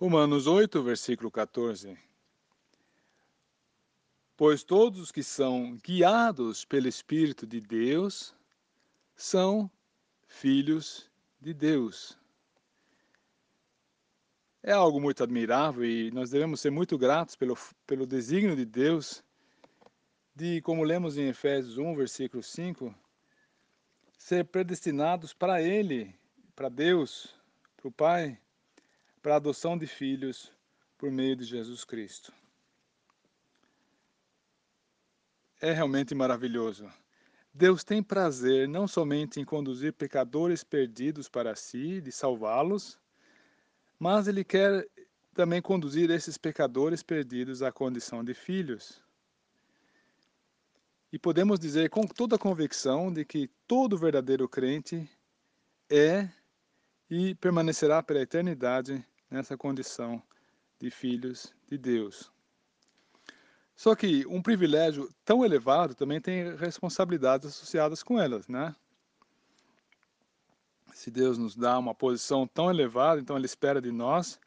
Romanos 8, versículo 14. Pois todos os que são guiados pelo Espírito de Deus são filhos de Deus. É algo muito admirável e nós devemos ser muito gratos pelo, pelo desígnio de Deus de, como lemos em Efésios 1, versículo 5, ser predestinados para Ele, para Deus, para o Pai, para a adoção de filhos por meio de Jesus Cristo. É realmente maravilhoso. Deus tem prazer não somente em conduzir pecadores perdidos para si, de salvá-los, mas Ele quer também conduzir esses pecadores perdidos à condição de filhos. E podemos dizer com toda a convicção de que todo verdadeiro crente é e permanecerá pela eternidade nessa condição de filhos de Deus. Só que um privilégio tão elevado também tem responsabilidades associadas com elas, né? Se Deus nos dá uma posição tão elevada, então Ele espera de nós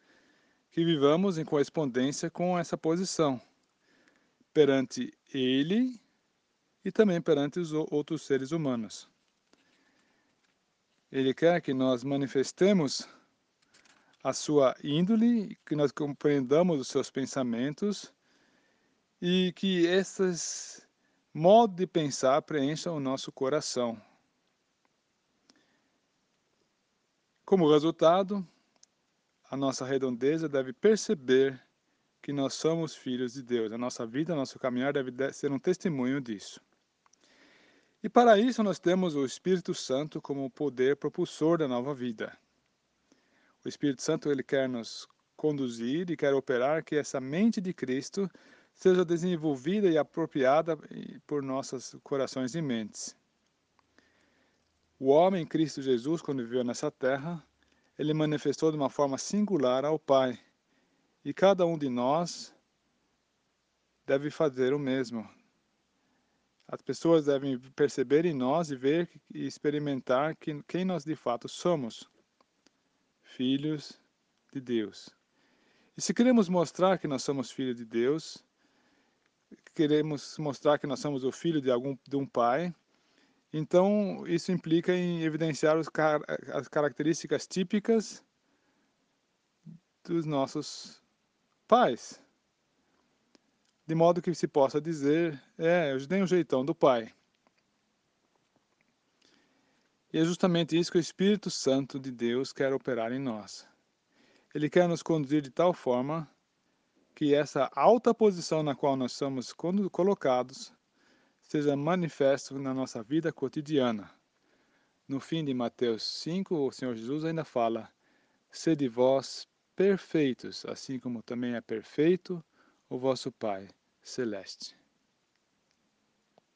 que vivamos em correspondência com essa posição perante Ele e também perante os outros seres humanos. Ele quer que nós manifestemos a sua índole, que nós compreendamos os seus pensamentos e que esses modos de pensar preencham o nosso coração. Como resultado, a nossa redondeza deve perceber que nós somos filhos de Deus. A nossa vida, nosso caminhar deve ser um testemunho disso. E para isso nós temos o Espírito Santo como poder propulsor da nova vida. O Espírito Santo ele quer nos conduzir e quer operar que essa mente de Cristo seja desenvolvida e apropriada por nossos corações e mentes. O homem Cristo Jesus, quando viveu nessa terra, ele manifestou de uma forma singular ao Pai. E cada um de nós deve fazer o mesmo, as pessoas devem perceber em nós e ver e experimentar que, quem nós de fato somos. Filhos de Deus. E se queremos mostrar que nós somos filhos de Deus, queremos mostrar que nós somos o filho de algum de um pai, então isso implica em evidenciar os, as características típicas dos nossos pais de modo que se possa dizer, é, eu tenho um jeitão do Pai. E é justamente isso que o Espírito Santo de Deus quer operar em nós. Ele quer nos conduzir de tal forma que essa alta posição na qual nós somos colocados seja manifesto na nossa vida cotidiana. No fim de Mateus 5, o Senhor Jesus ainda fala, Sede vós perfeitos, assim como também é perfeito o vosso Pai celeste.